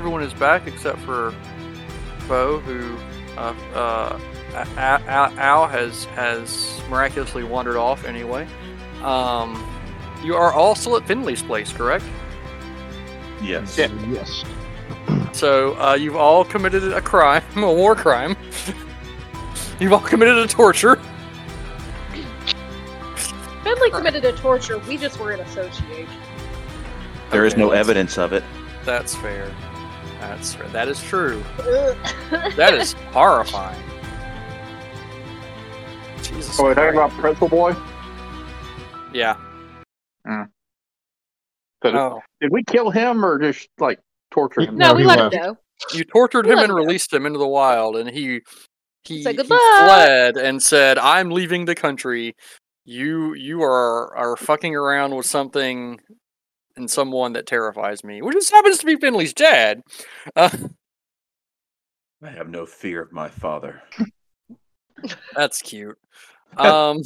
now that everyone is back except for Bo, who uh, uh, Al, Al- Al has has miraculously wandered off anyway. Um, you are all still at Finley's place, correct? Yes. Yeah. Yes. So uh, you've all committed a crime, a war crime. you've all committed a torture. Finley committed a torture. We just were in association. There is Okay, no evidence of it. That's fair. That's. That is true. That is horrifying. Jesus. So we're talking about Pretzel Boy. Yeah. Mm. So Oh, Did we kill him or just like torture him? no, No, we let left. him go. you tortured him and him go. released him into the wild, and he he, Said he fled and said, "I'm leaving the country. You you are are fucking around with something and someone that terrifies me, which just happens to be Finley's dad." Uh, I have no fear of my father. that's cute. Um,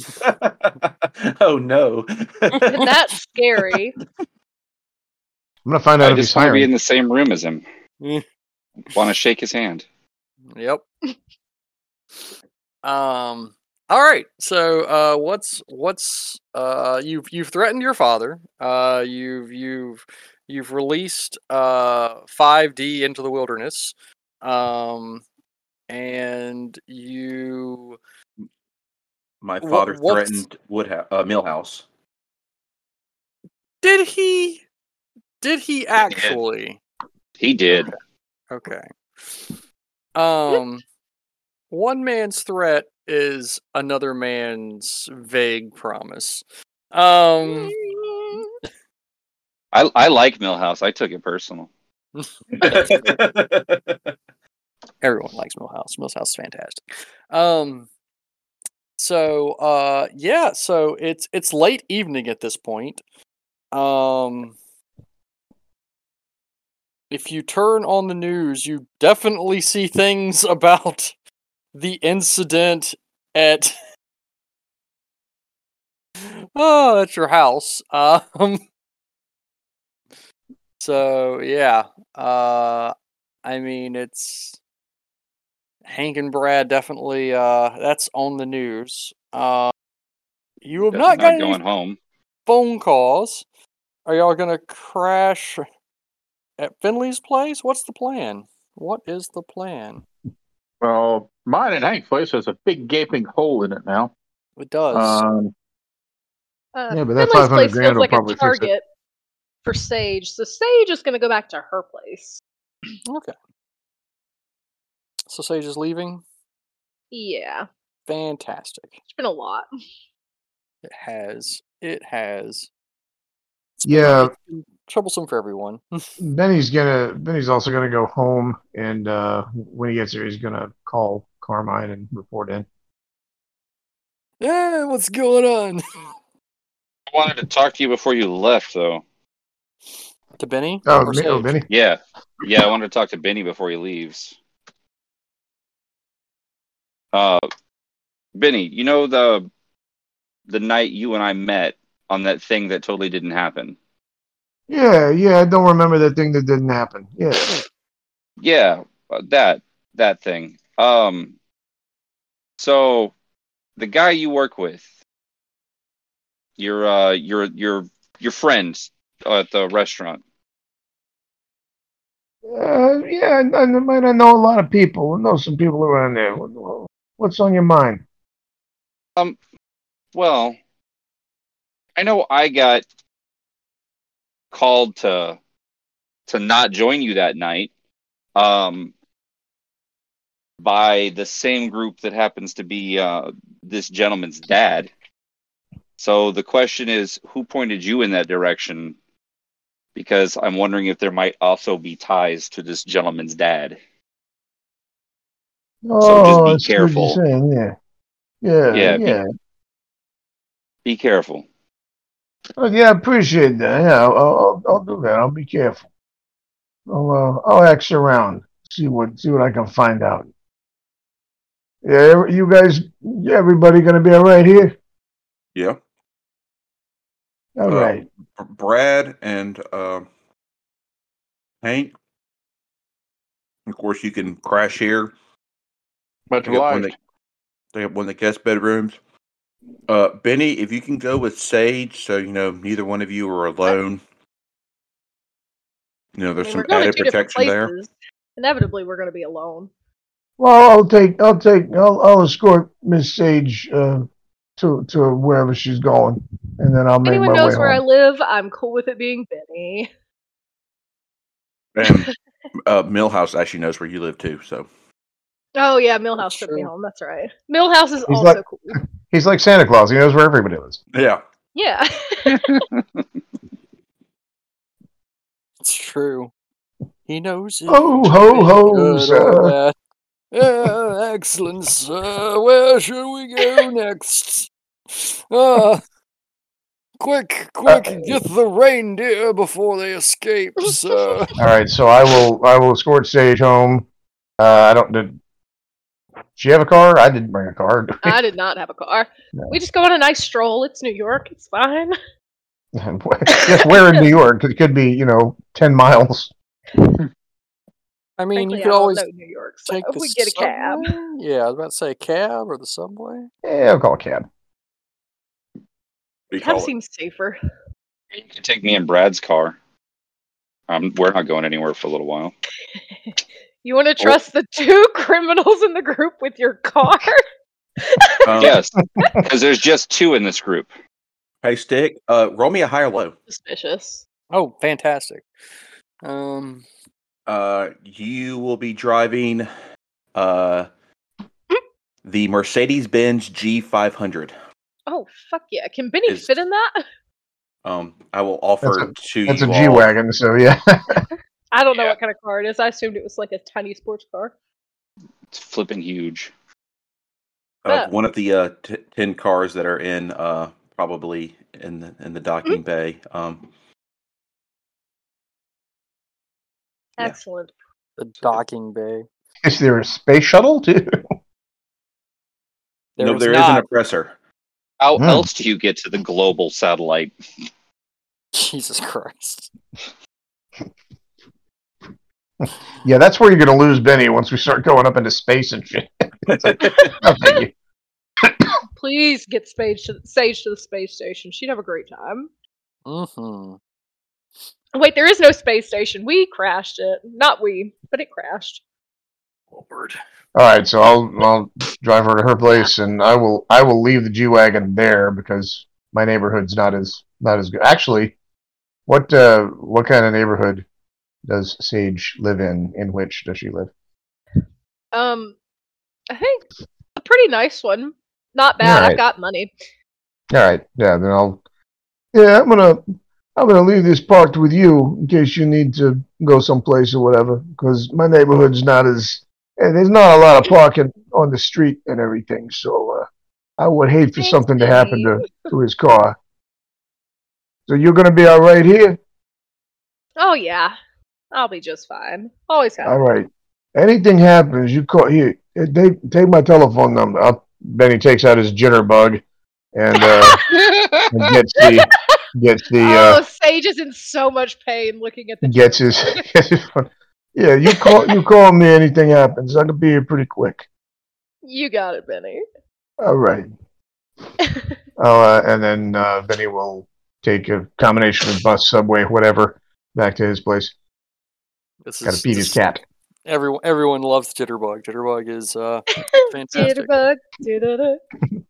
oh no. That's scary. I'm gonna find out I if he's just want to be in the same room as him. Mm. want to shake his hand. Yep. um. All right. So, uh, what's what's uh, you've you've threatened your father. Uh, you've you've you've released uh 5D into the wilderness. Um, and you My father what's- threatened Woodhouse, uh, Millhouse. did he did he actually? He did. Okay. Um, one man's threat is another man's vague promise. Um. I I like Millhouse. I took it personal. everyone likes Millhouse. Millhouse is fantastic. Um, so uh, yeah, so it's it's late evening at this point. Um, if you turn on the news, you definitely see things about the incident at oh, at your house. Um, so yeah, uh, I mean it's Hank and Brad definitely uh that's on the news. Uh you have not got going home. phone calls. Are y'all gonna crash at Finley's place? What's the plan? What is the plan? Well, mine and Hank's place has a big gaping hole in it now. It does. Um, Uh, Yeah, but that 500 grand will like probably a fix it. target for Sage. So Sage is going to go back to her place. okay. So Sage is leaving. Yeah, Fantastic. it's been a lot. It has. It has. Yeah, It's been troublesome for everyone. Benny's gonna. Benny's also gonna go home, and uh, when he gets there, he's gonna call Carmine and report in. yeah, what's going on? I wanted to talk to you before you left, though. to Benny? Oh, Or me, oh Benny. Yeah, yeah. I wanted to talk to Benny before he leaves. Uh, Benny, you know the the night you and I met on that thing that totally didn't happen. Yeah, yeah. I don't remember that thing that didn't happen. Yeah. Yeah, uh, that that thing. Um, so the guy you work with, your uh, your your your friends at the restaurant. Uh, yeah, I, I might not know a lot of people. I know some people around there. What's on your mind? Um, well, I know I got called to to not join you that night. Um, by the same group that happens to be uh, this gentleman's dad. So the question is, who pointed you in that direction? Because I'm wondering if there might also be ties to this gentleman's dad. Oh, just be I see what you're careful. saying, Yeah. Yeah. Yeah, Yeah. be- Be careful. Oh, yeah, I appreciate that. Yeah, I'll, I'll, I'll do that. I'll be careful. I'll, uh, I'll ask around, see what, see what I can find out. Yeah, you guys, everybody gonna be all right here? Yeah. All Uh, right. Brad and uh, Hank Of course, you can crash here. Much They got one that they have one of the guest bedrooms. Uh, Benny, if you can go with Sage, so you know neither one of you are alone. You know, I there's mean, some we're going to added protection there. Inevitably, we're going to be alone. Well, I'll take, I'll take, I'll, I'll escort Miss Sage uh, to to wherever she's going, and then I'll If make anyone my knows way where I live, I'm cool with it being Benny. And uh, Millhouse actually knows where you live too. So Oh yeah, Millhouse That's took me home. That's right. Millhouse is He's also like- cool. He's like Santa Claus. He knows where everybody lives. yeah, Yeah. It's true. He knows it. Oh, ho, ho, sir. Yeah, excellent, sir. Where should we go next? Ah, quick, quick, Uh, get the reindeer before they escape, sir. All right, so I will, I will escort Sage home. Uh, I don't. Did she have a car? I didn't bring a car. I did not have a car. No. We just go on a nice stroll. It's New York. It's fine. Yes, where in New York? It could be, you know, ten miles. I mean, Frankly, you I could don't always New York, so take the we get a cab. Yeah, I was about to say a cab or the subway. Yeah, I'll call a cab. we Cab it. seems safer. You can take me in Brad's car. Um, we're not going anywhere for a little while. You want to trust the two criminals in the group with your car? Um, Yes, because there's just two in this group. Hey, Stick. Uh, roll me a high or low. Suspicious. Oh, fantastic. Um, Uh, you will be driving uh the Mercedes Benz G500. Oh fuck yeah! Can Benny Is- fit in that? Um, I will offer to That's you a G wagon, so yeah. I don't know Yeah. what kind of car it is. I assumed it was like a tiny sports car. It's flipping huge. uh, Oh. one of the uh, t- ten cars that are in uh probably in the in the docking bay. Um, Yeah. Excellent. the docking bay. Is there a space shuttle too? no, There's there is an oppressor. How Hmm. else do you get to the global satellite? Jesus Christ. Yeah, that's where you're going to lose Benny once we start going up into space and shit. No, thank you. Please get Sage to Sage to the space station. She'd have a great time. Mm-hmm. Wait, there is no space station. We crashed it. Not we, but it crashed. Lord. All right, so I'll I'll drive her to her place, and I will I will leave the G wagon there because my neighborhood's not as not as good. Actually, what uh what kind of neighborhood does Sage live in? In which does she live? Um, I think a pretty nice one. Not bad. Alright. I've got money. All right, yeah, then I'll yeah I'm gonna I'm gonna leave this parked with you in case you need to go someplace or whatever because my neighborhood's not as and there's not a lot of parking on the street and everything, so uh, I would hate for Thanks, something to happen to to his car. So you're gonna be all right here. Oh yeah, I'll be just fine. Always have. All right. Anything happens, you call here. eh, Take my telephone number. I'll, Benny takes out his jitterbug and, uh, and gets the gets the oh, uh, Sage is in so much pain looking at the. gets his, gets his phone. Yeah, you call you call me. Anything happens, I can be here pretty quick. You got it, Benny. All right. Oh, uh, and then uh, Benny will take a combination of bus, subway, whatever, back to his place. This Got to is feed his cat. Everyone, everyone loves Jitterbug. Jitterbug is uh, fantastic. Jitterbug.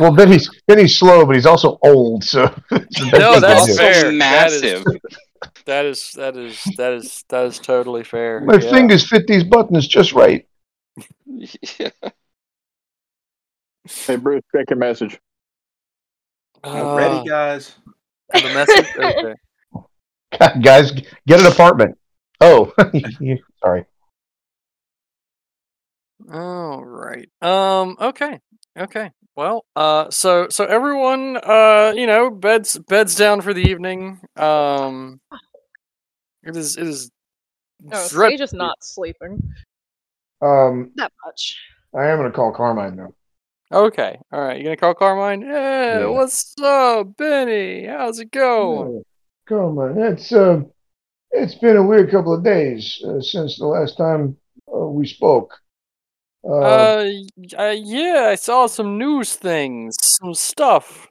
Well, Benny's Benny's slow, but he's also old, so. No, that's fair. Massive. That is that is that is that is totally fair. My yeah. fingers fit these buttons just right. Yeah. Hey, Bruce, check your message. Uh, Ready, guys? the message. Okay. Guys, get an apartment. Oh, sorry. All right. Um. Okay. Okay. Well. Uh. So. So everyone. Uh. You know. Beds. Beds down for the evening. Um. It is. It is. Oh, dread- Sage is not sleeping Um, that much. I am gonna call Carmine though. Okay. All right. You gonna call Carmine? Yeah. Yeah. What's up, Benny? How's it going? Carmine, it's uh, It's been a weird couple of days uh, since the last time uh, we spoke. Uh, Uh, uh, yeah, I saw some news things, some stuff.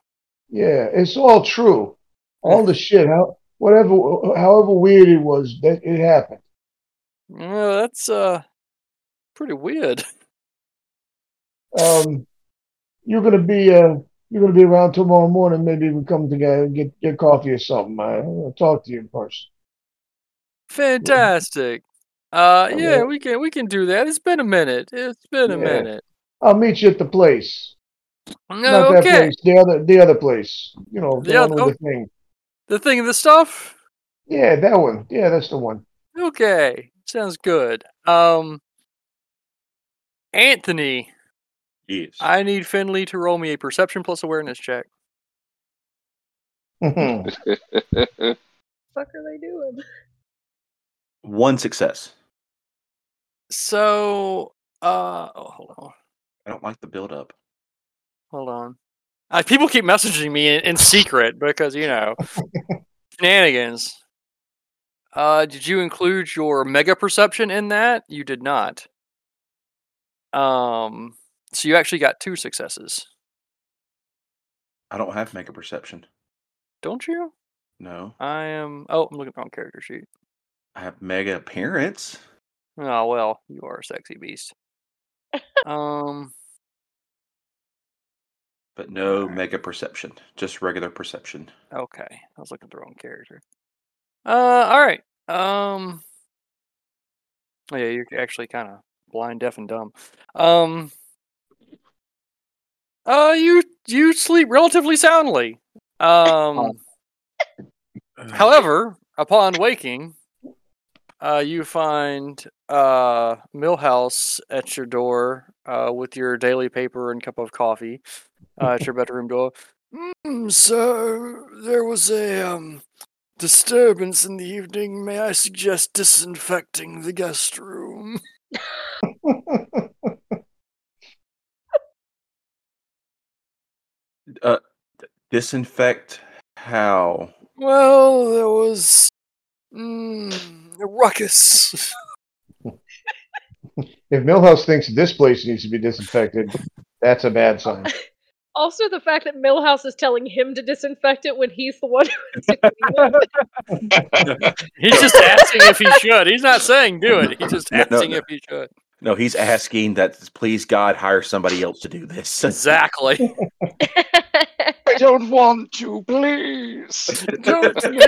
yeah, it's all true. All the shit, how whatever, however weird it was, that it happened. Yeah, that's uh pretty weird. Um, you're gonna be uh, you're gonna be around tomorrow morning. Maybe we come together and get get coffee or something. I, I'll talk to you in person. Fantastic. Uh, yeah, we can we can do that. It's been a minute. It's been a Yeah. minute. I'll meet you at the place. Not that Okay, place, the other the other place. You know, the, The one other- with the thing. the thing of the stuff. Yeah, that one. Yeah, that's the one. Okay, sounds good. Um, Anthony, Yes. I need Finley to roll me a perception plus awareness check. Fuck are they doing? One success. So, uh, oh, hold on, I don't like the build up. hold on. Uh, people keep messaging me in, in secret because you know shenanigans. Uh, did you include your mega perception in that? You did not. Um, so you actually got two successes, I don't have mega perception. don't you? No. I am. Oh, I'm looking at the wrong character sheet. I have mega appearance. Oh well, you are a sexy beast. um, But no Alright. mega perception. Just regular perception. okay, I was looking at the wrong character. Uh, all right. Um, oh, yeah, you're actually kind of blind, deaf, and dumb. Um, uh, you you sleep relatively soundly. Um, however, upon waking, uh, you find uh Millhouse at your door uh with your daily paper and cup of coffee uh, at your bedroom door. Mm, so there was a um disturbance in the evening. May I suggest disinfecting the guest room? uh, disinfect how? Well, there was mm, a ruckus. if Millhouse thinks this place needs to be disinfected, that's a bad sign. Also, the fact that Millhouse is telling him to disinfect it when he's the one who's doing it. He's just asking if he should. He's not saying do it. He's just No, no, asking no. if he should. No, he's asking that please God hire somebody else to do this. Exactly. I don't want to, please. Don't make me-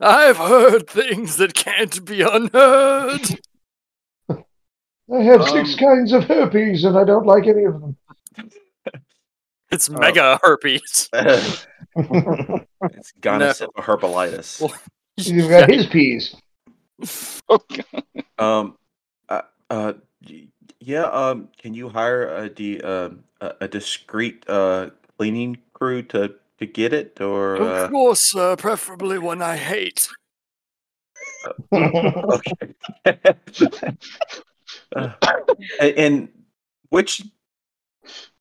I've heard things that can't be unheard. I have six Um, kinds of herpes, and I don't like any of them. It's Oh. mega herpes. it's gonosyphilis herbalitis. Well- You've got his peas. Okay. Um, uh, uh, yeah. Um, can you hire a de, uh, a, a discreet uh cleaning crew to to get it, or uh, Of course, uh, preferably one I hate. okay? Uh, and which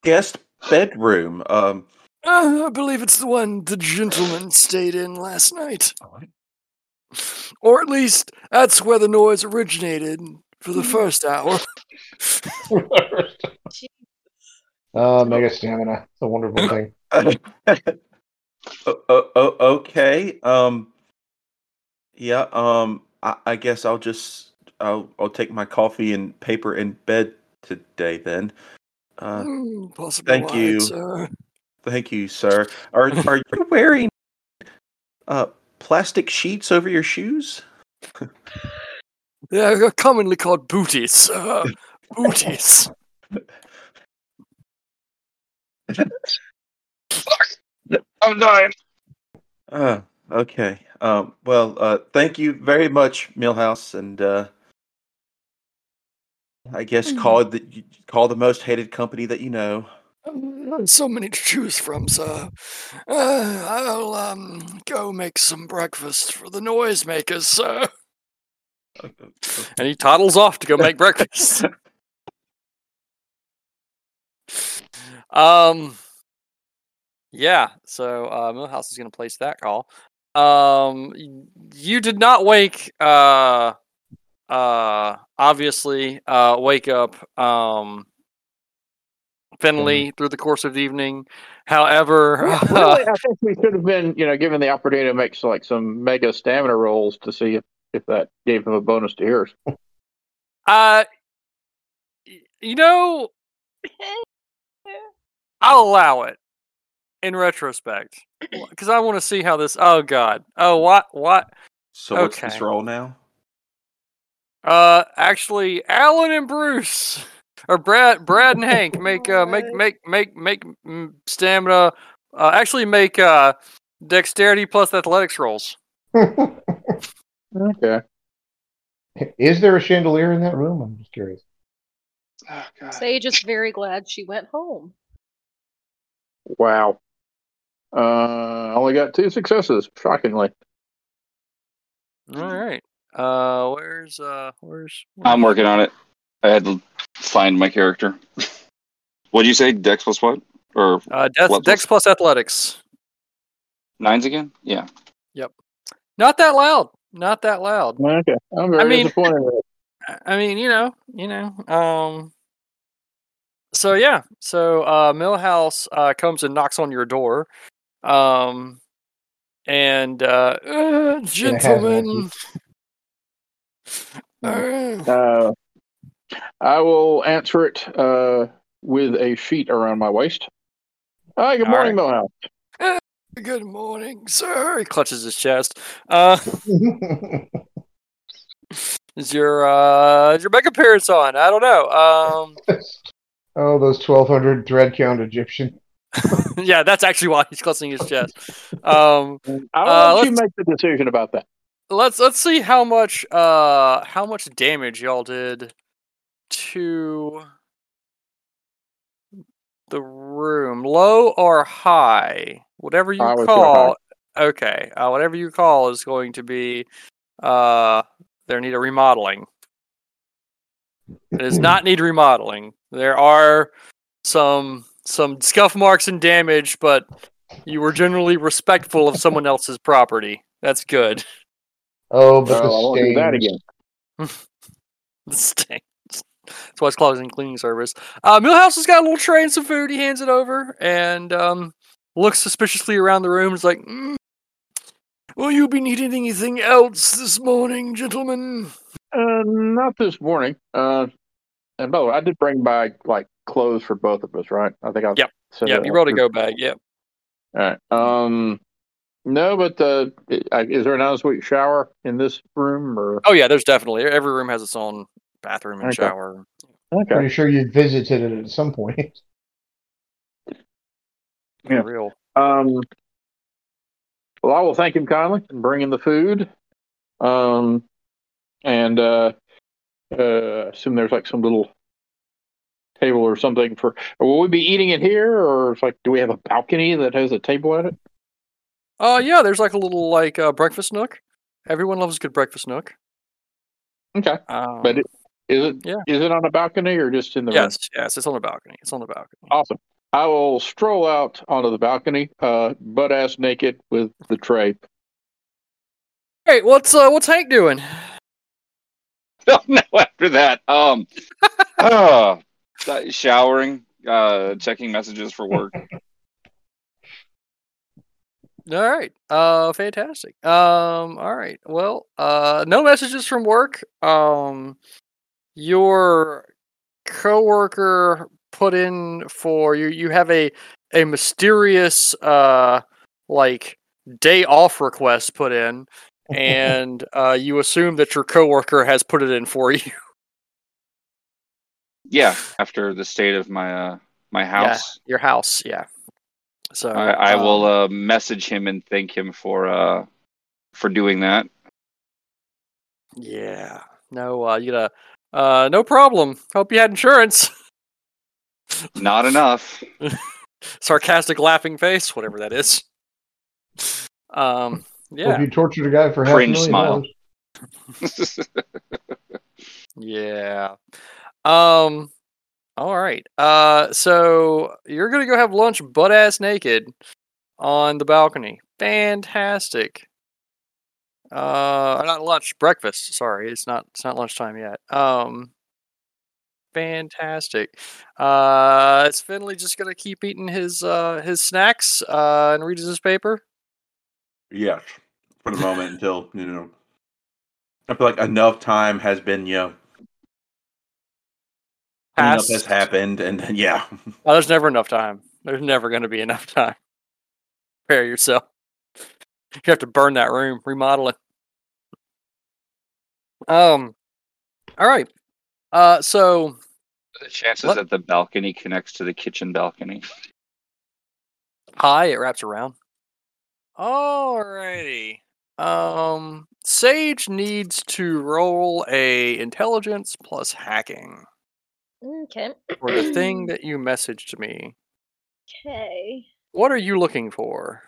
guest bedroom? Um, Uh, I believe it's the one the gentleman stayed in last night. Or at least, that's where the noise originated for the first hour. Ah, mega stamina. It's a wonderful thing. Oh, oh, oh, okay. Um, yeah. Um, I, I guess I'll just I'll I'll take my coffee and paper in bed today then. Uh, Hmm, thank you. sir. thank you, sir. Are are you wearing uh plastic sheets over your shoes? They are commonly called booties, sir. booties. I'm dying. Uh, okay. Um, well, uh, thank you very much, Millhouse, and uh, I guess call the call the most hated company that you know. Um, So many to choose from, sir. Uh, I'll um go make some breakfast for the noisemakers, sir. And he toddles off to go make breakfast. um, yeah. So uh, Millhouse is going to place that call. um, you did not wake. Uh, uh, obviously, uh, wake up. Um, Finley through the course of the evening. However, really, I think we should have been, you know, given the opportunity to make like some mega stamina rolls to see if, if that gave him a bonus to yours. uh, you know, I'll allow it in retrospect because I want to see how this. Oh God! Oh what? What? So what's this Okay. roll now? Uh, actually, Alan and Bruce, or Brad, Brad and Hank make uh make make make make mm, stamina. Uh, actually make uh dexterity plus athletics rolls. Okay. Is there a chandelier in that room? I'm just curious. Oh, God. Sage is very glad she went home. Wow. Uh, only got two successes, shockingly. All right. Uh, where's uh where's? I'm working on it. I had to find my character. What'd you say? Dex plus what? Or Uh, dex, What dex plus athletics. nines again? Yeah. Yep. Not that loud. Not that loud. Okay. I'm very I mean- disappointed. I mean, you know, you know. Um. So yeah, so uh, Millhouse uh, comes and knocks on your door, um, and uh, uh, gentlemen. uh, I will answer it uh, with a sheet around my waist. Hi, good All morning, Millhouse. good morning, sir. He clutches his chest. Uh, is your uh, is your mega appearance on? I don't know. Um, oh, those 1,200 thread count Egyptian. yeah, that's actually why he's clutching his chest. Um, I'll Uh, let you make the decision about that. let's let's see how much uh how much damage y'all did to the room low or high whatever you I call okay uh, whatever you call is going to be uh there need a remodeling it does not need remodeling there are some some scuff marks and damage but you were generally respectful of someone else's property that's good Oh, but Oh, I won't do that again. The stains. That's why it's closing cleaning service. Uh, Millhouse has got a little tray and some food. He hands it over and um, looks suspiciously around the room. He's like, mm, "Will you be needing anything else this morning, gentlemen?" Uh, not this morning. Uh, and by the way, I did bring back like clothes for both of us, right? I think I Yep. said Yeah, you brought a go bag. Yep. All right. Um, no, but uh, is there an ensuite shower in this room or? Oh yeah, there's definitely every room has its own bathroom and Okay. shower. Okay. Pretty sure you visited it at some point. For Yeah. real. Um, well, I will thank him kindly and bring in the food. Um, and uh, uh, assume there's like some little table or something for. Will we be eating it here, or it's like, do we have a balcony that has a table at it? Uh, yeah, there's like a little like uh, breakfast nook. Everyone loves a good breakfast nook. Okay, Um, but it, is it yeah. is it on a balcony or just in the room? yes, yes, it's on the balcony. It's on the balcony. Awesome. I will stroll out onto the balcony, uh, butt ass naked with the tray. Hey, what's uh, what's Hank doing? Oh no! After that, um, uh, showering, uh, checking messages for work. All right. Uh fantastic. Um all right. Well, uh no messages from work. Um your coworker put in for you you have a a mysterious uh like day off request put in and uh you assume that your coworker has put it in for you. Yeah, after the state of my uh my house, Your house, yeah. So I, I um, will uh message him and thank him for uh for doing that. Yeah. No, uh you gotta uh no problem. Hope you had insurance. Not enough. sarcastic laughing face, whatever that is. Um, Hope yeah, you tortured a guy for half a Cringe million smile. dollars. yeah. Um, all right. Uh, so you're gonna go have lunch butt ass naked on the balcony. Fantastic. Uh, not lunch, breakfast. Sorry, it's not. It's not lunchtime yet. Um, fantastic. Uh, is Finley just gonna keep eating his uh his snacks uh and reading his paper? Yes, for the moment until you know. I feel like enough time has been, you know, cleanup Passed. has happened, and then yeah, Oh, there's never enough time. There's never going to be enough time. Prepare yourself. You have to burn that room, remodel it. Um. All right. Uh. So The chances What? that the balcony connects to the kitchen balcony. high, it wraps around. Alrighty. Um. Sage needs to roll a intelligence plus hacking Okay. for the thing that you messaged me. Okay. What are you looking for?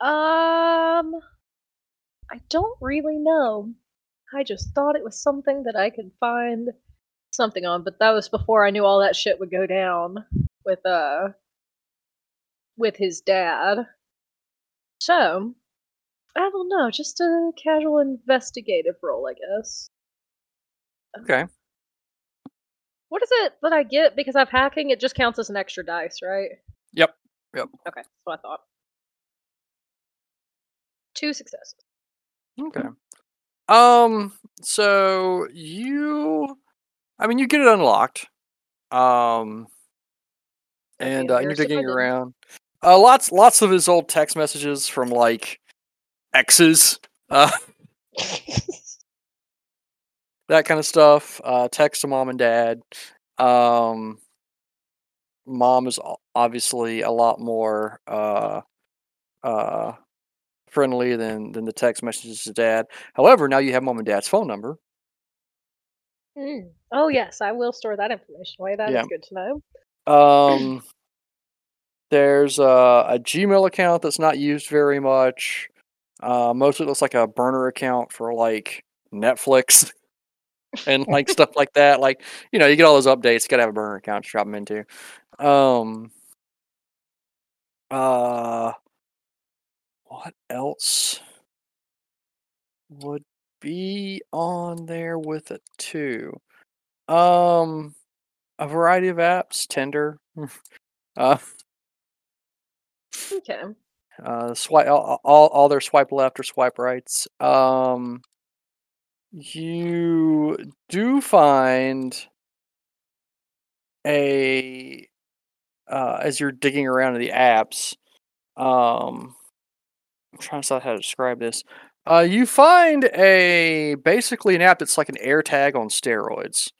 Um, I don't really know. I just thought it was something that I could find something on, but that was before I knew all that shit would go down with uh with his dad. So, I don't know, just a casual investigative role, I guess. Okay. What is it that I get because I'm hacking? It just counts as an extra dice, right? Yep. Yep. Okay, that's what I thought. Two successes. Okay. Um. So you, I mean, you get it unlocked. Um. And uh, you're embarrassed if I digging around. Uh, lots, lots of his old text messages from like exes, uh, that kind of stuff. Uh, text to mom and dad. Um. Mom is obviously a lot more uh, uh, friendly than than the text messages to dad. However, now you have mom and dad's phone number. Mm. Oh yes, I will store that information away. That is Yeah. good to know. Um, there's a, a Gmail account that's not used very much. Uh, mostly looks like a burner account for like Netflix and like stuff like that. Like you know, you get all those updates. You gotta have a burner account to drop them into. Um. Uh. What else would be on there with it too? Um, a variety of apps, Tinder. uh, Okay. uh, swipe all, all all their swipe left or swipe rights. Um, you do find a uh, as you're digging around in the apps. Um, I'm trying to decide how to describe this. Uh, you find a basically an app that's like an AirTag on steroids.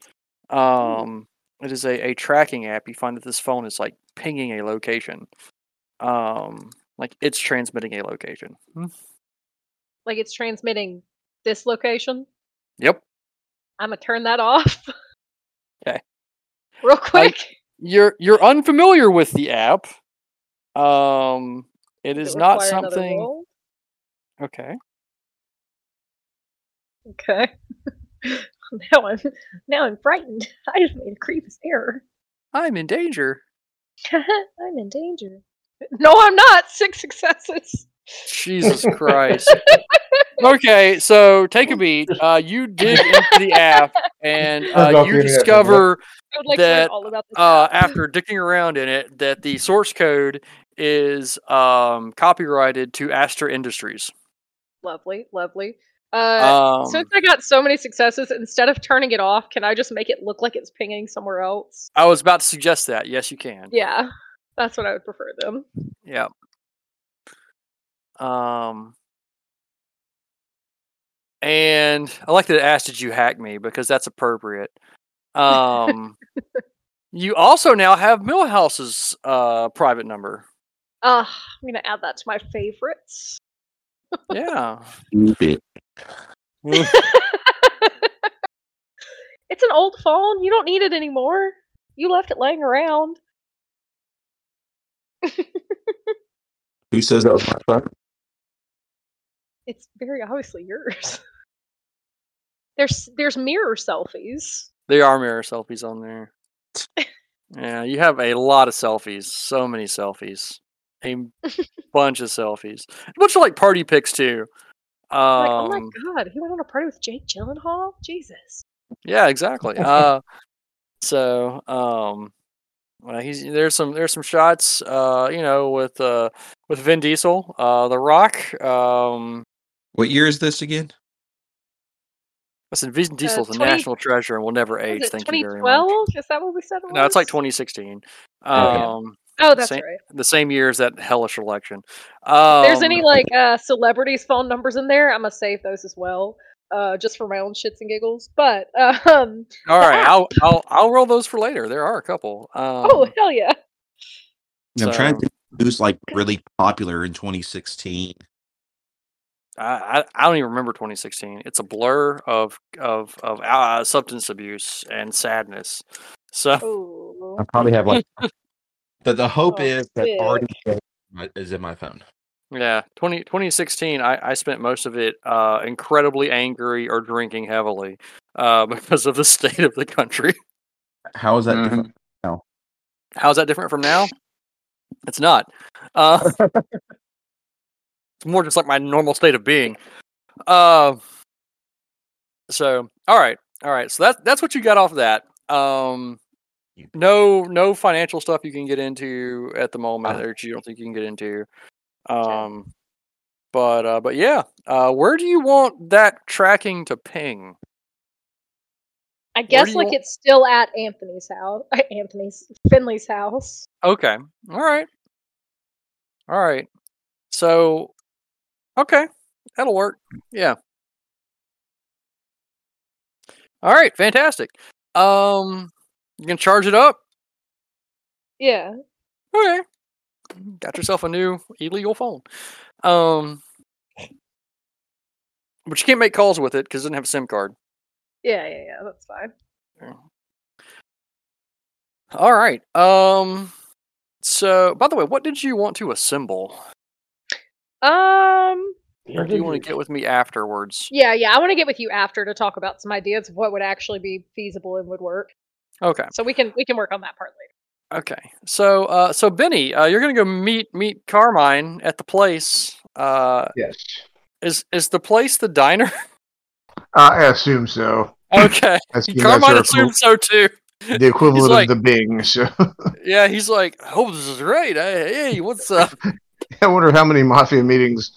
Um, it is a, a tracking app. You find that this phone is like pinging a location. Um, like it's transmitting a location. Hmm. Like it's transmitting this location. Yep. I'm gonna turn that off. Okay. Real quick. You're you're unfamiliar with the app. Um, it is it not something. Okay. Okay. now I'm now I'm frightened. I just made a grievous error. I'm in danger. I'm in danger. No, I'm not. Six successes. Jesus Christ. Okay, so take a beat. Uh, you dig into the app, and uh, you the internet, doesn't it? discover like that all about this. uh, after digging around in it that the source code is um, copyrighted to Astor Industries. lovely, lovely. Uh, Um, since I got so many successes, instead of turning it off, can I just make it look like it's pinging somewhere else? I was about to suggest that. Yes, you can. Yeah, that's what I would prefer. Them. Yeah. Um. And I like that it asked, "Did you hack me?" Because that's appropriate. Um. you also now have Millhouse's uh private number. Uh, I'm gonna add that to my favorites. Yeah. It's an old phone. You don't need it anymore. You left it laying around. Who says that was my phone? It's very obviously yours. There's there's mirror selfies. There are mirror selfies on there. yeah, you have a lot of selfies. So many selfies. a bunch of selfies, a bunch of like party pics too. Um, like, oh my god, he went on a party with Jake Gyllenhaal. Jesus. Yeah, exactly. uh, so um, well, he's there's some there's some shots, uh, you know, with uh with Vin Diesel, uh, The Rock. Um, What year is this again? listen, Vin Diesel's a 20 national treasure and will never age. it Thank you very much. 2012? Is that what we said it was? No, it's like 2016. Um, Oh, that's same- right. the same year as that hellish election. Um, If there's any like uh celebrities' phone numbers in there, I'm gonna save those as well. Uh, just for my own shits and giggles. But um, All the right, app. I'll I'll I'll roll those for later. There are a couple. Um, oh hell yeah! I'm trying to think who's like really popular in 2016. I, I I don't even remember 2016. It's a blur of of of uh, substance abuse and sadness. So Ooh. I probably have like the the hope Oh, is that sick. already is in my phone. yeah, 20, 2016. I I spent most of it uh, incredibly angry or drinking heavily uh, because of the state of the country. How is that Mhm. different? Now? How's that different from now? It's not. Uh, it's more just like my normal state of being. Uh, so all right, all right. So that's that's what you got off of that. Um, no, no financial stuff you can get into at the moment, Ah. or you don't think you can get into. Um, but uh, but yeah, uh, where do you want that tracking to ping? I guess like want- it's still at Anthony's house. Anthony's Finley's house. Okay. All right. All right. So, okay, that'll work. Yeah. All right. Fantastic. Um, you can charge it up. Yeah. Okay. Got yourself a new illegal phone. Um, but you can't make calls with it because it doesn't have a SIM card. Yeah, yeah, yeah. That's fine. All right. Um. So, by the way, what did you want to assemble? Um. Or do you want to get with me afterwards? Yeah, yeah. I want to get with you after to talk about some ideas of what would actually be feasible and would work. Okay. So we can we can work on that part later. Okay. So, uh, so Benny, uh, you're gonna go meet meet Carmine at the place. Uh, Yes. is is the place the diner? I assume so. Okay. Assume Carmine our assumes so too. the equivalent like- of the Bing. So Yeah, he's like, "Oh, this is great. Hey, hey what's up?" I wonder how many mafia meetings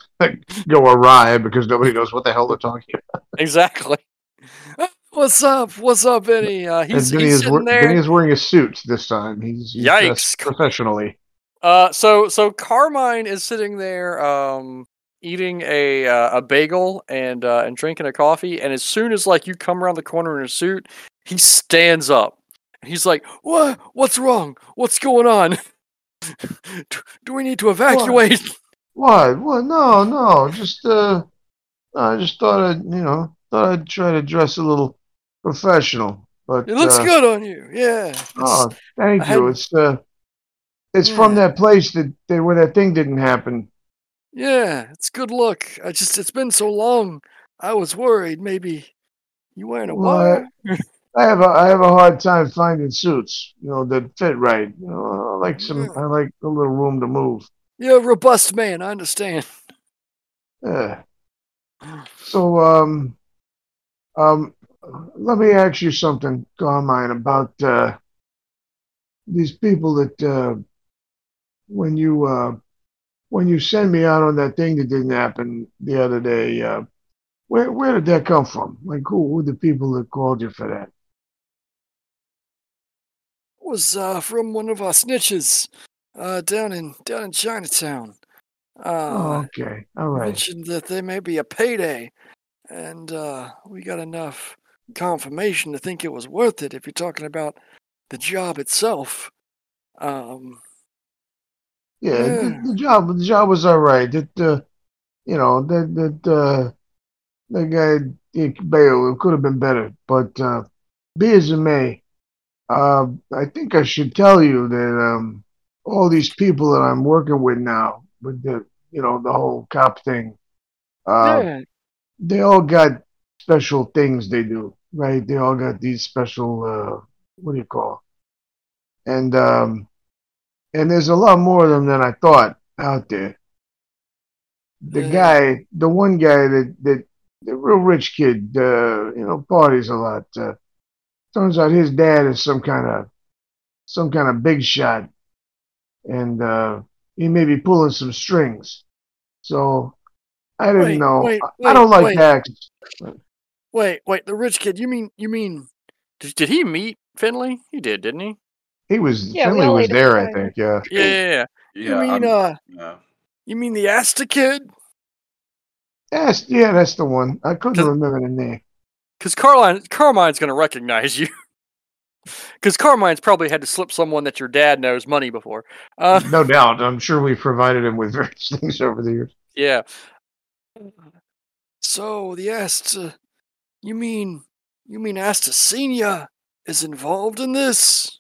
go awry because nobody knows what the hell they're talking about. exactly. What's up? What's up, Benny? Uh, he's, Benny he's is, sitting there. Benny is wearing a suit this time. He's, he's Yikes. professionally. Uh, so so Carmine is sitting there, um, eating a uh, a bagel and uh, and drinking a coffee. And as soon as like you come around the corner in a suit, he stands up. He's like, "What? What's wrong? What's going on? do, do we need to evacuate?" What? What? No, no. Just uh, I just thought I'd you know thought I'd try to dress a little professional. But It looks uh, good on you. Yeah. Oh, thank I you. hadn't- It's uh, it's from that place that they, where that thing didn't happen. Yeah, it's good luck. I just it's been so long. I was worried maybe you wearing a What? I have a I have a hard time finding suits, you know, that fit right. You know, I like some Yeah. I like a little room to move. You're a robust man. I understand. Yeah. So um um let me ask you something, Carmine, about uh these people that uh when you uh when you send me out on that thing that didn't happen the other day, uh where where did that come from? Like who who the people that called you for that? Was uh, from one of our snitches uh, down in down in Chinatown. Oh, Uh, okay. All right. Mentioned that there may be a payday, and uh, we got enough confirmation to think it was worth it. If you're talking about the job itself, um, Yeah, Yeah. The, the job the job was all right. That uh, you know that that uh, that guy it could have been better, but uh, be as it may, uh, I think I should tell you that um, all these people that I'm working with now, with the you know the whole cop thing, uh, yeah, they all got special things they do, right? They all got these special uh, what do you call? It? And um, and there's a lot more of them than I thought. out there. The Yeah. guy, the one guy that that the real rich kid, uh, you know, parties a lot. Uh, turns out his dad is some kind of some kind of big shot, and uh, he may be pulling some strings. So I didn't Wait, know. wait, I- I don't wait, like wait. taxes. Wait, wait, the rich kid. You mean you mean? Did, did he meet Finley? He did, didn't he? He was Yeah, Finley was there, the I think. Yeah. Yeah, yeah. yeah. Yeah, you mean I'm- uh? yeah. You mean the Astor kid? That's yeah, that's the one. I couldn't remember the name. Because Carline, Carmine's going to recognize you. Because Carmine's probably had to slip someone that your dad knows money before. Uh, No doubt. I'm sure we've provided him with various things over the years. yeah. So the Astor, you mean you mean Astor Senior is involved in this?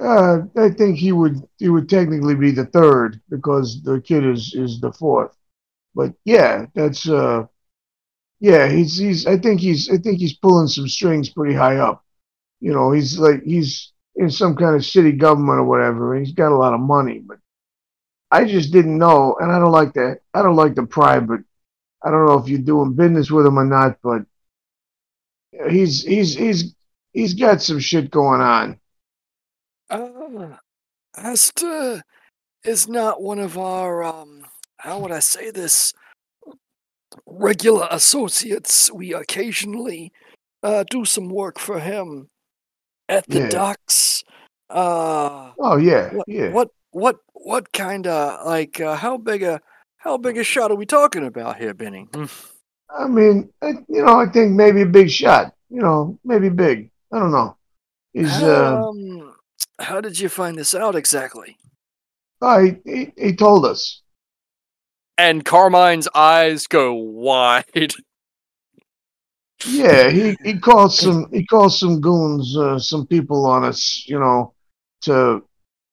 Uh, I think he would he would technically be the third because the kid is is the fourth. But yeah, that's uh, yeah, he's he's. I think he's I think he's pulling some strings pretty high up. You know, he's like he's in some kind of city government or whatever, and he's got a lot of money. But I just didn't know, and I don't like that. I don't like the pride, but I don't know if you're doing business with him or not. But he's he's he's he's got some shit going on. Uh, Astor is not one of our um. How would I say this? Regular associates. We occasionally uh, do some work for him at the Yeah. docks. Uh, Oh yeah, what, yeah. what, what, what kind of like? Uh, how big a, how big a shot are we talking about here, Benny? Hmm. I mean, I, you know, I think maybe a big shot. You know, maybe big. I don't know. He's How, uh, um, how did you find this out exactly? oh, he, he he told us. And Carmine's eyes go wide. Yeah, he he called some he called some goons, uh, some people on us. You know, to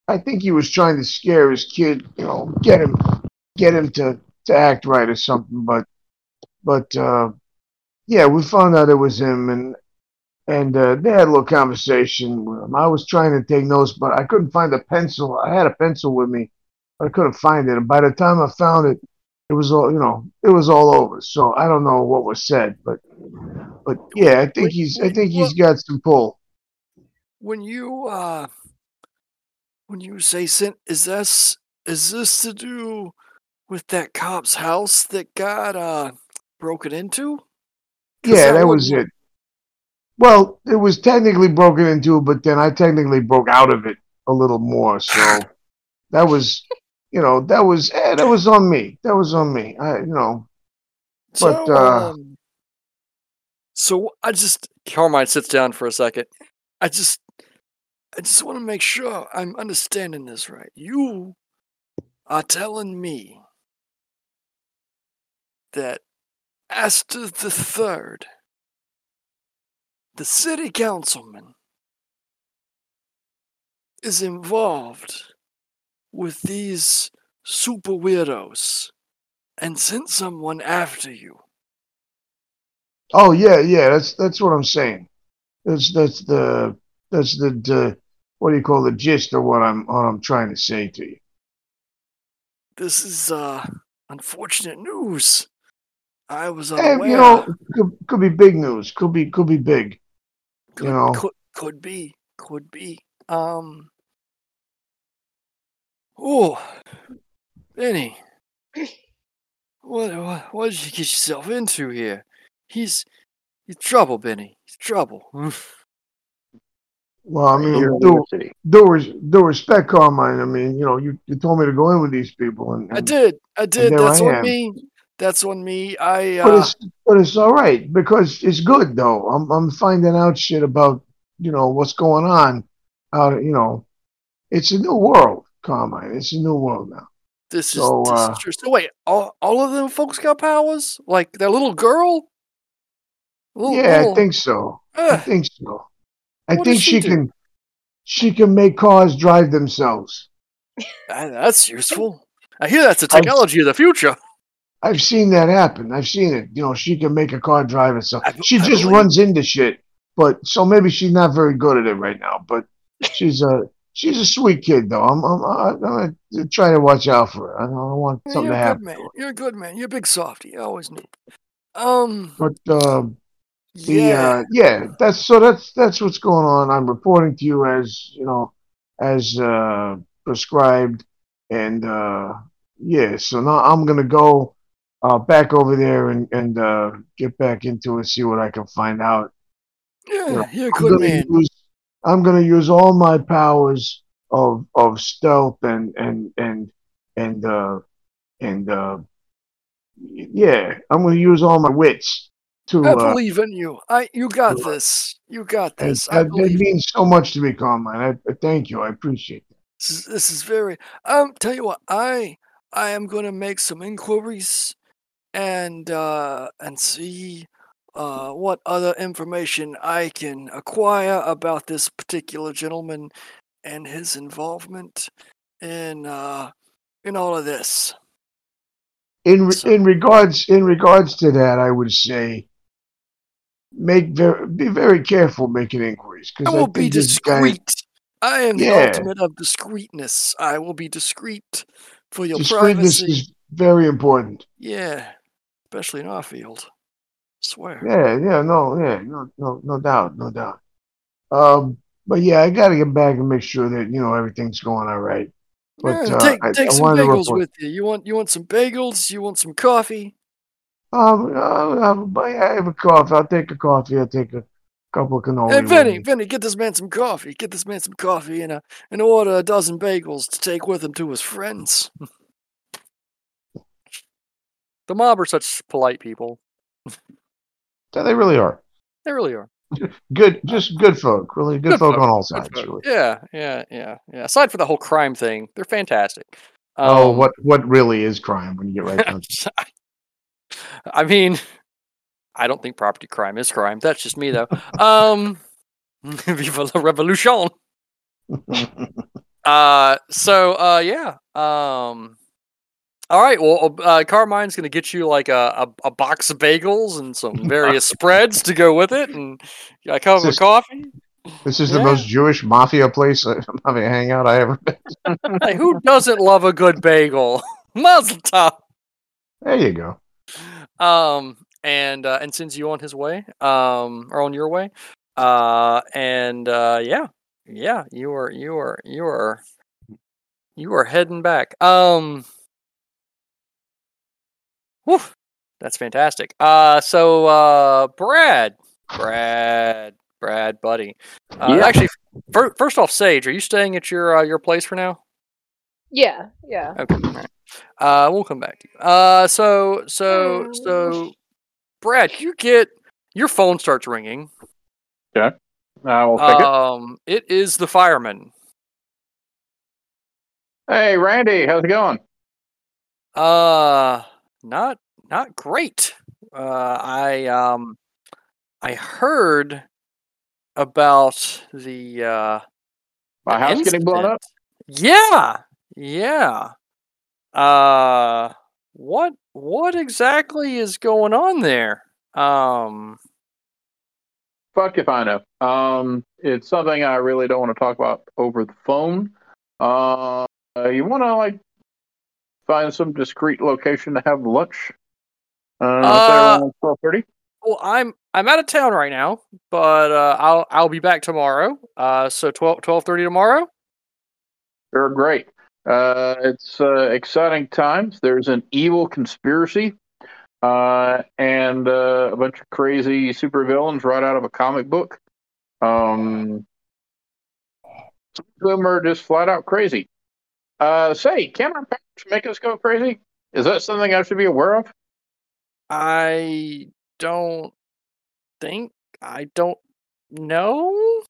I think he was trying to scare his kid. You know, get him get him to to act right or something. But but uh, yeah, we found out it was him, and and uh, they had a little conversation with him. I was trying to take notes, but I couldn't find a pencil. I had a pencil with me, I couldn't find it. And by the time I found it, it was all you know, it was all over. So I don't know what was said, but but yeah, I think he's I think he's got some pull. when you uh when you say sin is this is this to do with that cop's house that got uh broken into? Yeah, that that was it. Well, it was technically broken into, but then I technically broke out of it a little more. So that was, you know, that was eh, that was on me. That was on me. I, you know, But, so, uh, um, so i just carmine sits down for a second i just i just want to make sure i'm understanding this right you are telling me that Astor the Third, the city councilman, is involved with these super weirdos and sent someone after you. oh yeah, yeah. That's that's what I'm saying. That's that's the that's the, the what do you call the gist of what I'm what I'm trying to say to you. This is uh unfortunate news. I was Eh, unaware. you know, could, could be big news. Could be could be big. could, you know. could, could be, could be. Um. Oh, Benny, what, what what did you get yourself into here? He's he's trouble, Benny. He's trouble. Well, I mean, Here in do the city. do res- do respect, Carmine. I mean, you know, you, you told me to go in with these people, and, I did, I did. That's I on am. me. That's on me. I but uh, it's but it's all right because it's good though. I'm I'm finding out shit about you know what's going on out. You know, it's a new world, Carmine. It's a new world now. this is so, this uh, is true. So wait, all all of them folks got powers? Like that little girl? Little, yeah, little- I think so. I think so. I What think she she can she can make cars drive themselves. That's useful. I hear that's the I've- technology of the future. I've seen that happen. I've seen it. You know, she can make a car drive itself. I- She I just believe- runs into shit. But so maybe she's not very good at it right now. But she's uh she's a sweet kid, though. I'm, I'm, I'm gonna try to watch out for her. I don't want Yeah, something You're to a happen. good man. You're a good man. You're a big softy. I always knew. Um. But um, the Yeah. uh, yeah, that's so that's that's what's going on. I'm reporting to you as you know, as uh, prescribed, and uh, yeah. So now I'm gonna go uh, back over there and and uh, get back into it, see what I can find out. Yeah. You're a good man. use I'm gonna use all my powers of of stealth and and and and uh and uh yeah, I'm gonna use all my wits to I uh believe in you. I. You got to, uh, this. You got this. I that, that believe. means so much to me, Carmine. I, I thank you. I appreciate it. This is, this is very. Um. Tell you what. I. I am going to make some inquiries, and uh, and see, uh, what other information I can acquire about this particular gentleman, and his involvement, in uh, in all of this. In re- So- in regards in regards to that, I would say make very be very careful making inquiries I because will be discreet. I am the ultimate of discreetness. I will be discreet for your discreetness privacy. is very important. Yeah, especially in our field. Swear. Yeah, yeah, no, yeah, no, no, no doubt, no doubt. Um, but yeah, I got to get back and make sure that you know everything's going all right. But Yeah, uh, take I, take I some bagels with you. You want you want some bagels? You want some coffee? Um, I'll have, a- I have a coffee. I'll take a coffee. I'll take a couple of cannoli. Hey, Vinny. Vinny, get this man some coffee. Get this man some coffee and a and order a dozen bagels to take with him to his friends. the mob are such polite people. Yeah, they really are. They really are. Good, just good folk. Really good, Good folk, folk, on all sides. Really. Yeah, yeah, yeah, yeah. Aside for the whole crime thing, they're fantastic. oh, Um, what what really is crime when you get right down to it? I mean, I don't think property crime is crime. That's just me, though. Um, Viva la revolution. Uh, so, uh, yeah. Um, all right. Well, uh, Carmine's gonna get you like a, a, a box of bagels and some various spreads to go with it, and a cup of This- coffee. This is the most Jewish mafia place I'm having a hangout I ever been. Hey, who doesn't love a good bagel? Mazel tov. There you go. um and uh, and sends you on his way um or on your way uh and uh yeah yeah you are you are you are you are heading back um whew, that's fantastic uh so uh brad brad brad buddy uh, Yeah. actually fir- first off sage are you staying at your uh, your place for now Yeah, yeah. Okay. all right. Uh, we'll come back to you. Uh, so so so, Brad, you get your phone starts ringing. I will take it. Um, it is the fireman. Hey, Randy, how's it going? Uh, not not great. Uh, I um, I heard about the uh My the house getting blown up? Yeah, yeah. Uh, what what exactly is going on there? Um, Fuck if I know. Um, it's something I really don't want to talk about over the phone. Uh, you want to like find some discreet location to have lunch? Uh, Uh, twelve thirty. well, I'm I'm out of town right now, but uh, I'll I'll be back tomorrow. Uh, so 12 12:30 tomorrow. They're great. Uh, it's uh, exciting times. There's an evil conspiracy, uh, and uh, a bunch of crazy supervillains right out of a comic book. Um, some of them are just flat out crazy. Uh, say, can our powers make us go crazy? Is that something I should be aware of? I don't think I don't know.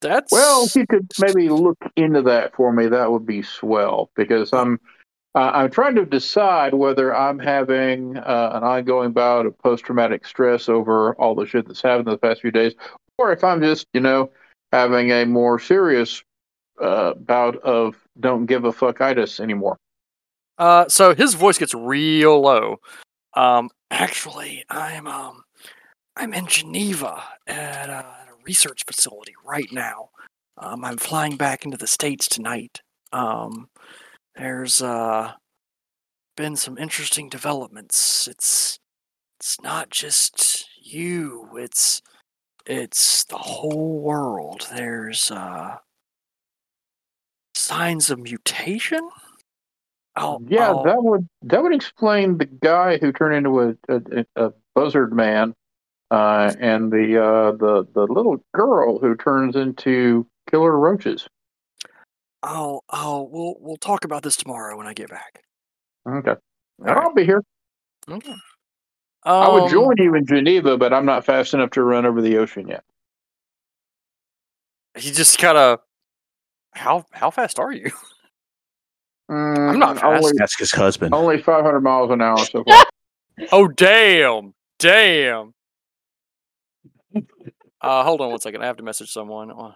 That's Well, if you could maybe look into that for me, that would be swell. Because I'm, uh, I'm trying to decide whether I'm having uh, an ongoing bout of post-traumatic stress over all the shit that's happened in the past few days, or if I'm just, you know, having a more serious uh, bout of don't give a fuck fuckitis anymore. Uh, so his voice gets real low. Um, actually, I'm um, I'm in Geneva at, uh, at a research facility right now. Um, I'm flying back into the states tonight. Um, there's uh, been some interesting developments. It's it's not just you. It's it's the whole world. There's uh, signs of mutation. Oh Yeah, oh, that would that would explain the guy who turned into a a, a buzzard man, uh, and the uh, the the little girl who turns into killer roaches. oh oh. We'll we'll talk about this tomorrow when I get back. Okay, right. I'll be here. Okay. I would Um, join you in Geneva, but I'm not fast enough to run over the ocean yet. He just kind of. How how fast are you? I'm not fast. Only, Ask his husband. only 500 miles an hour so far. Oh damn, damn. Uh, hold on one second. I have to message someone. Uh,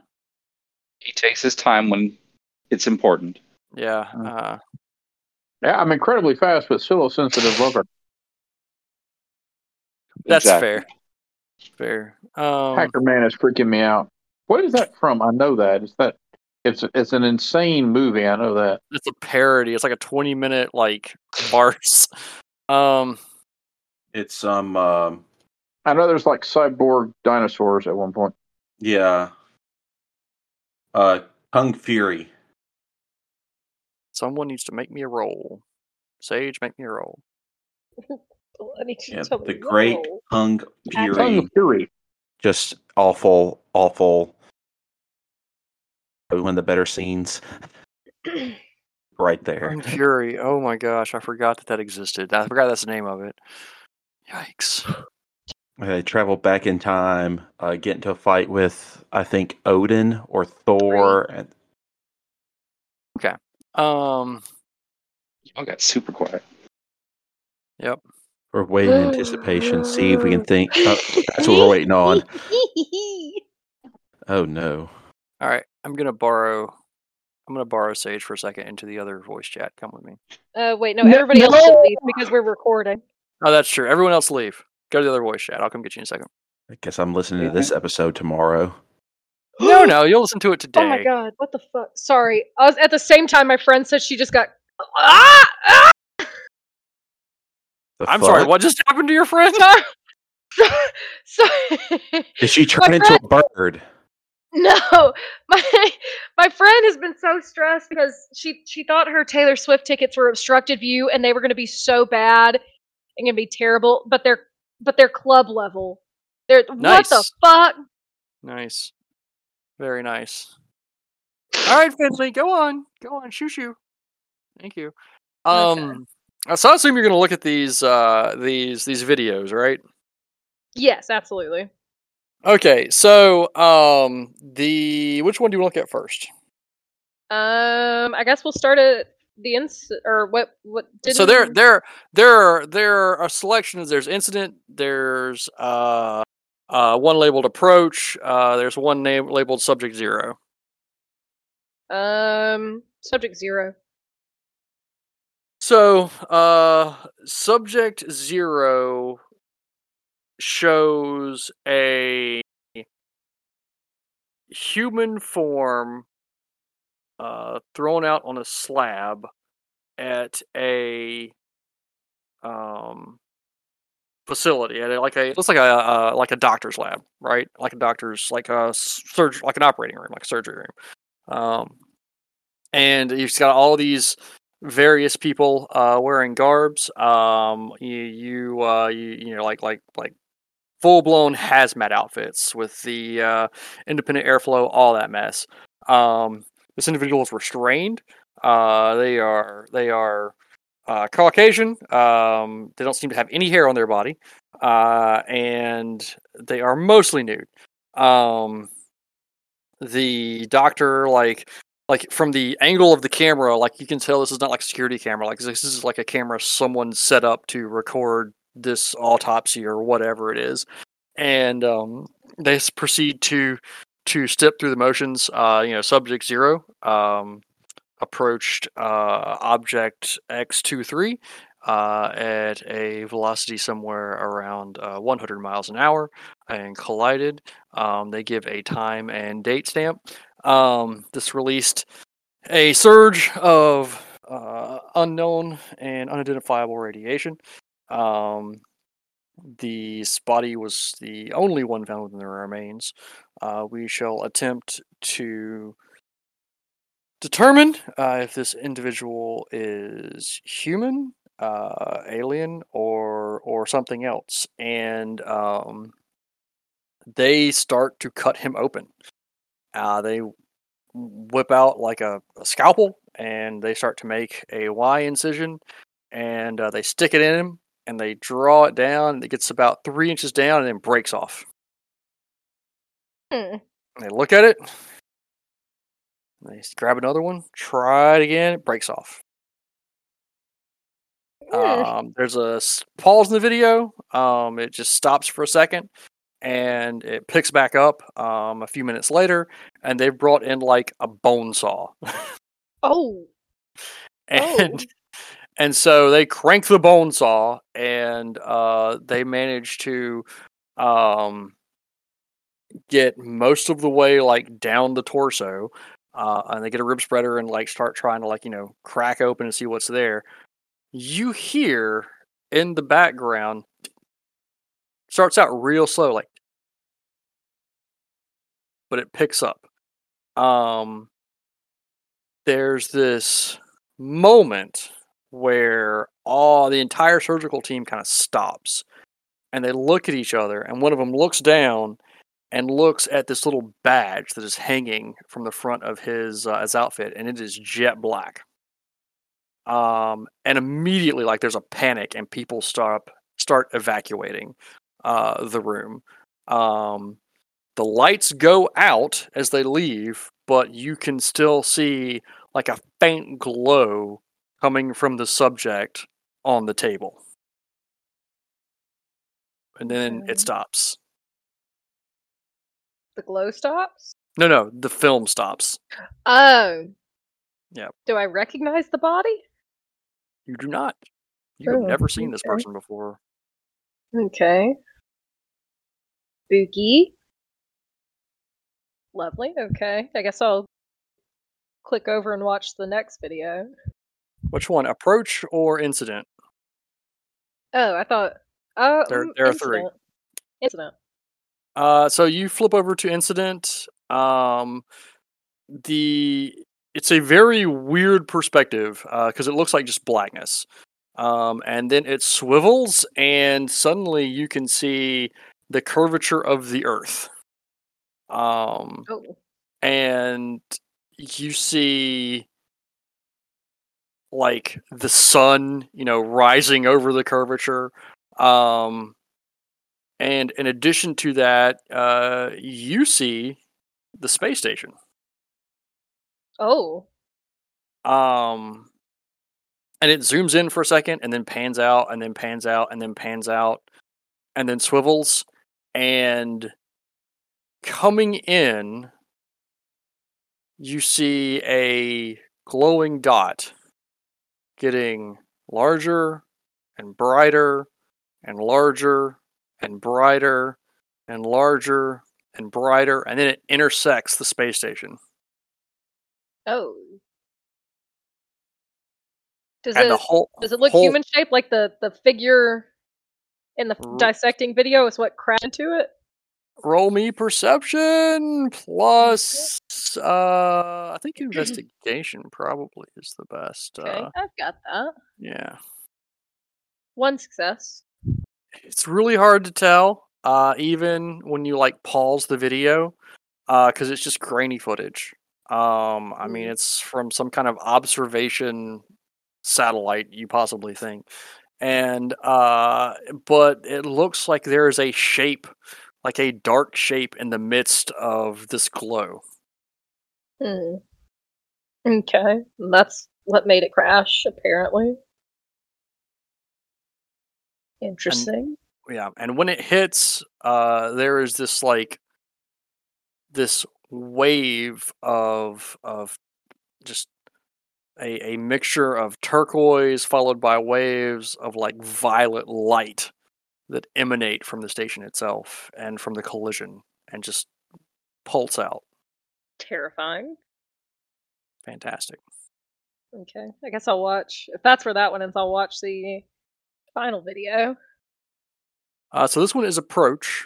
He takes his time when it's important. Yeah. Mm. Uh, yeah, I'm incredibly fast, but still a sensitive lover. that's Exactly. fair. Fair. Um, Hackerman is freaking me out. What is that from? I know that. It's that. It's it's an insane movie. I know that. it's a parody. It's like a twenty-minute like farce. Um, It's um um I know there's like cyborg dinosaurs at one point. yeah. Uh Kung Fury. someone needs to make me a roll. Sage, make me a roll. I need you Yeah, to the great no. Kung Fury. Kung Fury. Just awful, awful. Probably One of the better scenes. right there. Kung Fury. Oh my gosh, I forgot that that existed. I forgot that's the name of it. Yikes. They travel back in time, uh, get into a fight with I think Odin or Thor, and Um, Y'all got super quiet. Yep. We're waiting in anticipation. See if we can think. Oh, that's what we're waiting on. Oh no! All right. I'm gonna borrow. I'm gonna borrow Sage for a second into the other voice chat. Come with me. Uh, wait, no, No- everybody else should leave because we're recording. Oh, that's true. Everyone else leave. Go to the other voice chat. I'll come get you in a second. I guess I'm listening to this episode tomorrow. No, no, you'll listen to it today. Oh my god, what the fuck? Sorry. I was at the same time my friend said she just got ah, ah! I'm sorry. What just happened to your friend? sorry. sorry. Did she turn My into a bird? No, my my friend has been so stressed because she she thought her Taylor Swift tickets were obstructed view and they were going to be so bad and going to be terrible, but they're but they're club level. They're what the fuck? Nice. Very nice. All right, Finley, go on. Go on. Shoo shoo. Thank you. Okay. Um so I assume you're gonna look at these uh these these videos, right? Yes, absolutely. Okay, so um the which one do you want to look at first? Um, I guess we'll start at the ins or what what did so there there there are there are selections there's incident there's uh uh one labeled approach uh there's one name labeled subject zero um subject zero. so uh subject zero shows a human form uh thrown out on a slab at a um facility at like a looks like a uh, like a doctor's lab right? Like a doctor's like a surgery like an operating room like a surgery room. Um and you've got all these various people uh wearing garbs um you you uh you, you know like like like full blown hazmat outfits with the uh independent airflow all that mess um this individual is restrained uh they are they are uh, Caucasian. Um, they don't seem to have any hair on their body, uh, and they are mostly nude. Um, the doctor, like, like from the angle of the camera, like you can tell this is not like a security camera. Like this is like a camera someone set up to record this autopsy or whatever it is, and um, they proceed to to step through the motions. Uh, you know, subject zero. Um, approached uh, object X23 uh, at a velocity somewhere around uh, 100 miles an hour and collided. Um, they give a time and date stamp. Um, this released a surge of uh, unknown and unidentifiable radiation. Um, the Spotty was the only one found within the remains. Uh, we shall attempt to determine uh, if this individual is human, uh, alien, or or something else. And um, they start to cut him open. Uh, they whip out like a, a scalpel and they start to make a Y incision and uh, they stick it in him and they draw it down it gets about three inches down and then breaks off. Hmm. They look at it. They grab another one, try it again, it breaks off. Hmm. Um, there's a pause in the video. Um, it just stops for a second, and it picks back up um, a few minutes later, and they've brought in like a bone saw, Oh. and and so they crank the bone saw, and uh, they manage to um, get most of the way like down the torso. Uh, and they get a rib spreader and like start trying to like you know crack open and see what's there you hear in the background starts out real slow like but it picks up um there's this moment where all the entire surgical team kind of stops and they look at each other and one of them looks down and looks at this little badge that is hanging from the front of his uh, his outfit and it is jet black um, and immediately like there's a panic and people start start evacuating uh, the room. Um, the lights go out as they leave, but you can still see like a faint glow coming from the subject on the table, and then it stops. The glow stops? No, no, the film stops. Oh. Yep. Do I recognize the body? You do not. You have Oh, never seen this okay. person before. Okay. Spooky. Lovely. Okay. I guess I'll click over and watch the next video. Which one? Approach or incident? Oh, I thought. Oh, There- mm, there are three. incident. Incident. Uh, so you flip over to incident. Um, the it's a very weird perspective because it looks like just blackness. Um, and then it swivels, and suddenly you can see the curvature of the Earth. Um, Oh. and you see like the sun, you know, rising over the curvature. Um, and in addition to that, uh, you see the space station. Oh. Um, and it zooms in for a second, and then pans out, and then pans out, and then pans out, and then swivels. And coming in, you see a glowing dot getting larger and brighter and larger and brighter and larger and brighter, and then it intersects the space station. Oh. Does and it the whole does it look whole- human shaped like the the figure in the R- dissecting video is what crashed into it? Roll me perception plus uh i think investigation probably is the best Okay, uh I've got that. yeah One success. it's really hard to tell uh even when you like pause the video uh because it's just grainy footage um i mean Mm. it's from some kind of observation satellite you possibly think and uh but it looks like there is a shape like a dark shape in the midst of this glow Hmm. Okay, that's what made it crash. Apparently. Interesting. yeah and when it hits uh there is this like this wave of of just a, a mixture of turquoise followed by waves of like violet light that emanate from the station itself and from the collision and just pulse out terrifying. Fantastic. Okay, I guess I'll watch. If that's where that one ends, I'll watch the final video. Uh, so this one is approach,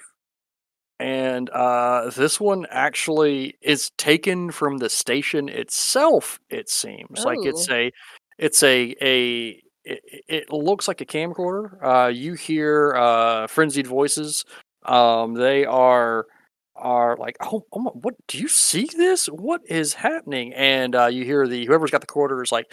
and uh, this one actually is taken from the station itself. It seems like it's Oh. a, it's a a. It, it looks like a camcorder. Uh, you hear uh, frenzied voices. Um, they are are like, oh, oh my, what? Do you see this? What is happening? And uh, you hear the whoever's got the quarter is like,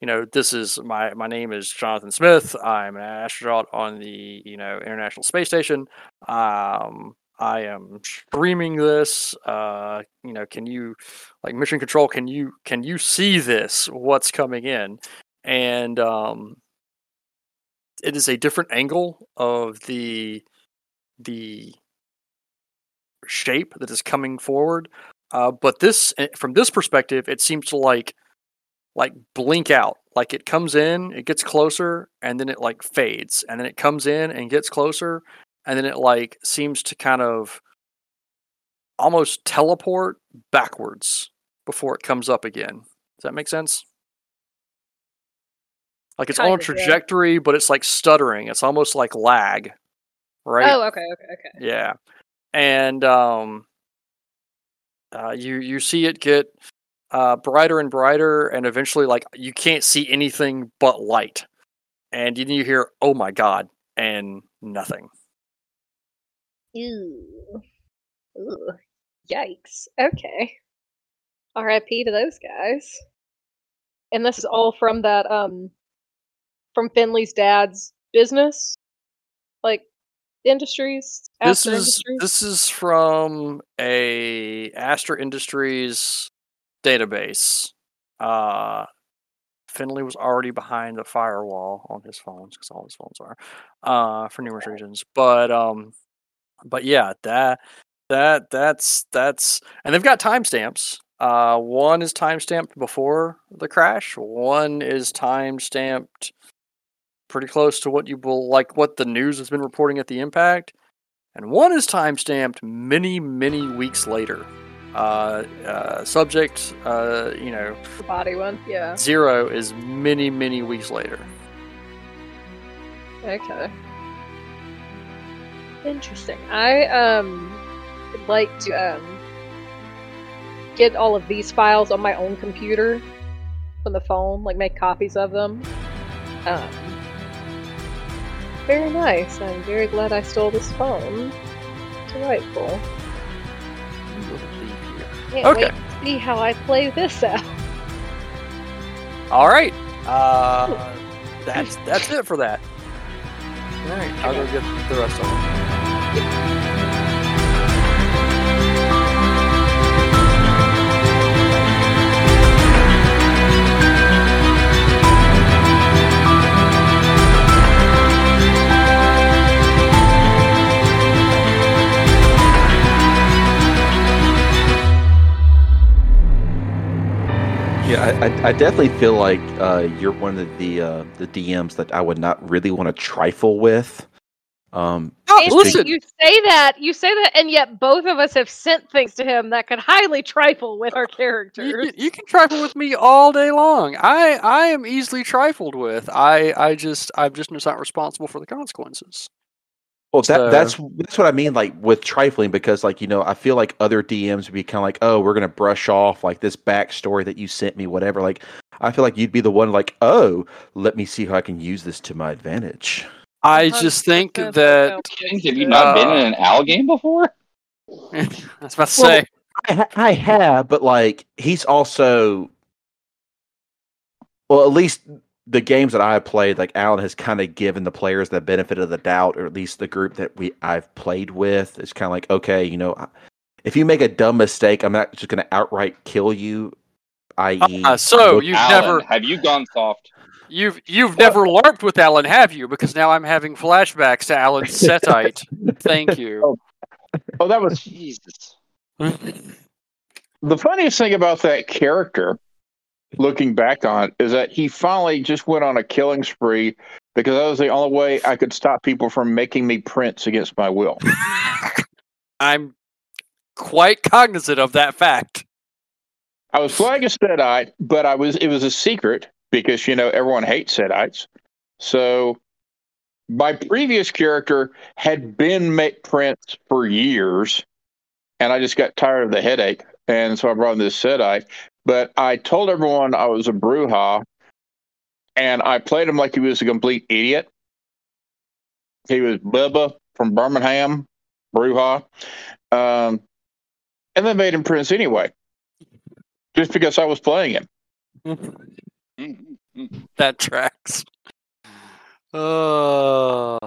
you know, this is my my name is Jonathan Smith. I'm an astronaut on the you know International Space Station. Um, I am streaming this. Uh, you know, can you like mission control? Can you can you see this? What's coming in? And um, it is a different angle of the the shape that is coming forward. Uh, but this, eh, from this perspective, it seems to like like blink out. Like it comes in, it gets closer, and then it like fades, and then it comes in and gets closer, and then it like seems to kind of almost teleport backwards before it comes up again. Does that make sense? Like it's on a Kind yeah. trajectory, but it's like stuttering. It's almost like lag, right? Oh, okay, okay, okay. Yeah, and um, uh, you you see it get uh, brighter and brighter, and eventually, like you can't see anything but light, and then you hear, "Oh my god!" and nothing. Ew. Ooh. Yikes. Okay. R.I.P. to those guys. And this is all from that um from Finley's dad's business, like industries. This Astor is Industries? this is from a Astor Industries database. Uh, Finley was already behind the firewall on his phones because all his phones are, uh, for numerous reasons. But um, but yeah, that that that's that's and they've got timestamps. Uh, one is timestamped before the crash. One is timestamped pretty close to what you will like what the news has been reporting at the impact and one is time stamped many many weeks later uh, uh, subject uh, you know the body one. Yeah. zero is many many weeks later Okay. Interesting. I um would like to um get all of these files on my own computer from the phone, like make copies of them. Um very nice. I'm very glad I stole this phone. Delightful. Can't Okay. wait to see how I play this out. all right uh, that's that's it for that all right i'll go get the rest of them Yeah, I, I, I definitely feel like uh, you're one of the uh, the DMs that I would not really want to trifle with. Um, oh, listen you say that, you say that, and yet both of us have sent things to him that could highly trifle with our You characters. can, you can trifle with me all day long. I I am easily trifled with. I I just I'm just not responsible for the consequences. Well, that So- that's that's what I mean, like with trifling, because like you know, I feel like other DMs would be kind of like, oh, we're gonna brush off like this backstory that you sent me, whatever. Like, I feel like you'd be the one like, oh, let me see how I can use this to my advantage. I just think that Have you not been Uh, in an owl game before? I was about to Well, say I, ha- I have, but like he's also, well, at least the games that I have played, like Alan has kind of given the players the benefit of the doubt, or at least the group that we I've played with. It's kind of like, okay, you know, if you make a dumb mistake, I'm not just going to outright kill you. I.e., Uh, so you've Alan, never have you gone soft? you've you've never LARPed with Alan, have you? Because now I'm having flashbacks to Alan's Setite. Thank you. Oh, that was Jesus. the funniest thing about that character. Looking back on it, is that he finally just went on a killing spree because that was the only way I could stop people from making me prince against my will. I'm quite cognizant of that fact. I was playing a Setite, but I was it was a secret because you know everyone hates Setites. So my previous character had been make Prince for years, and I just got tired of the headache, and so I brought in this Setite. But I told everyone I was a Brujah, and I played him like he was a complete idiot. He was Bubba from Birmingham, Brujah, um, and then made him Prince anyway, just because I was playing him. That tracks. Uh,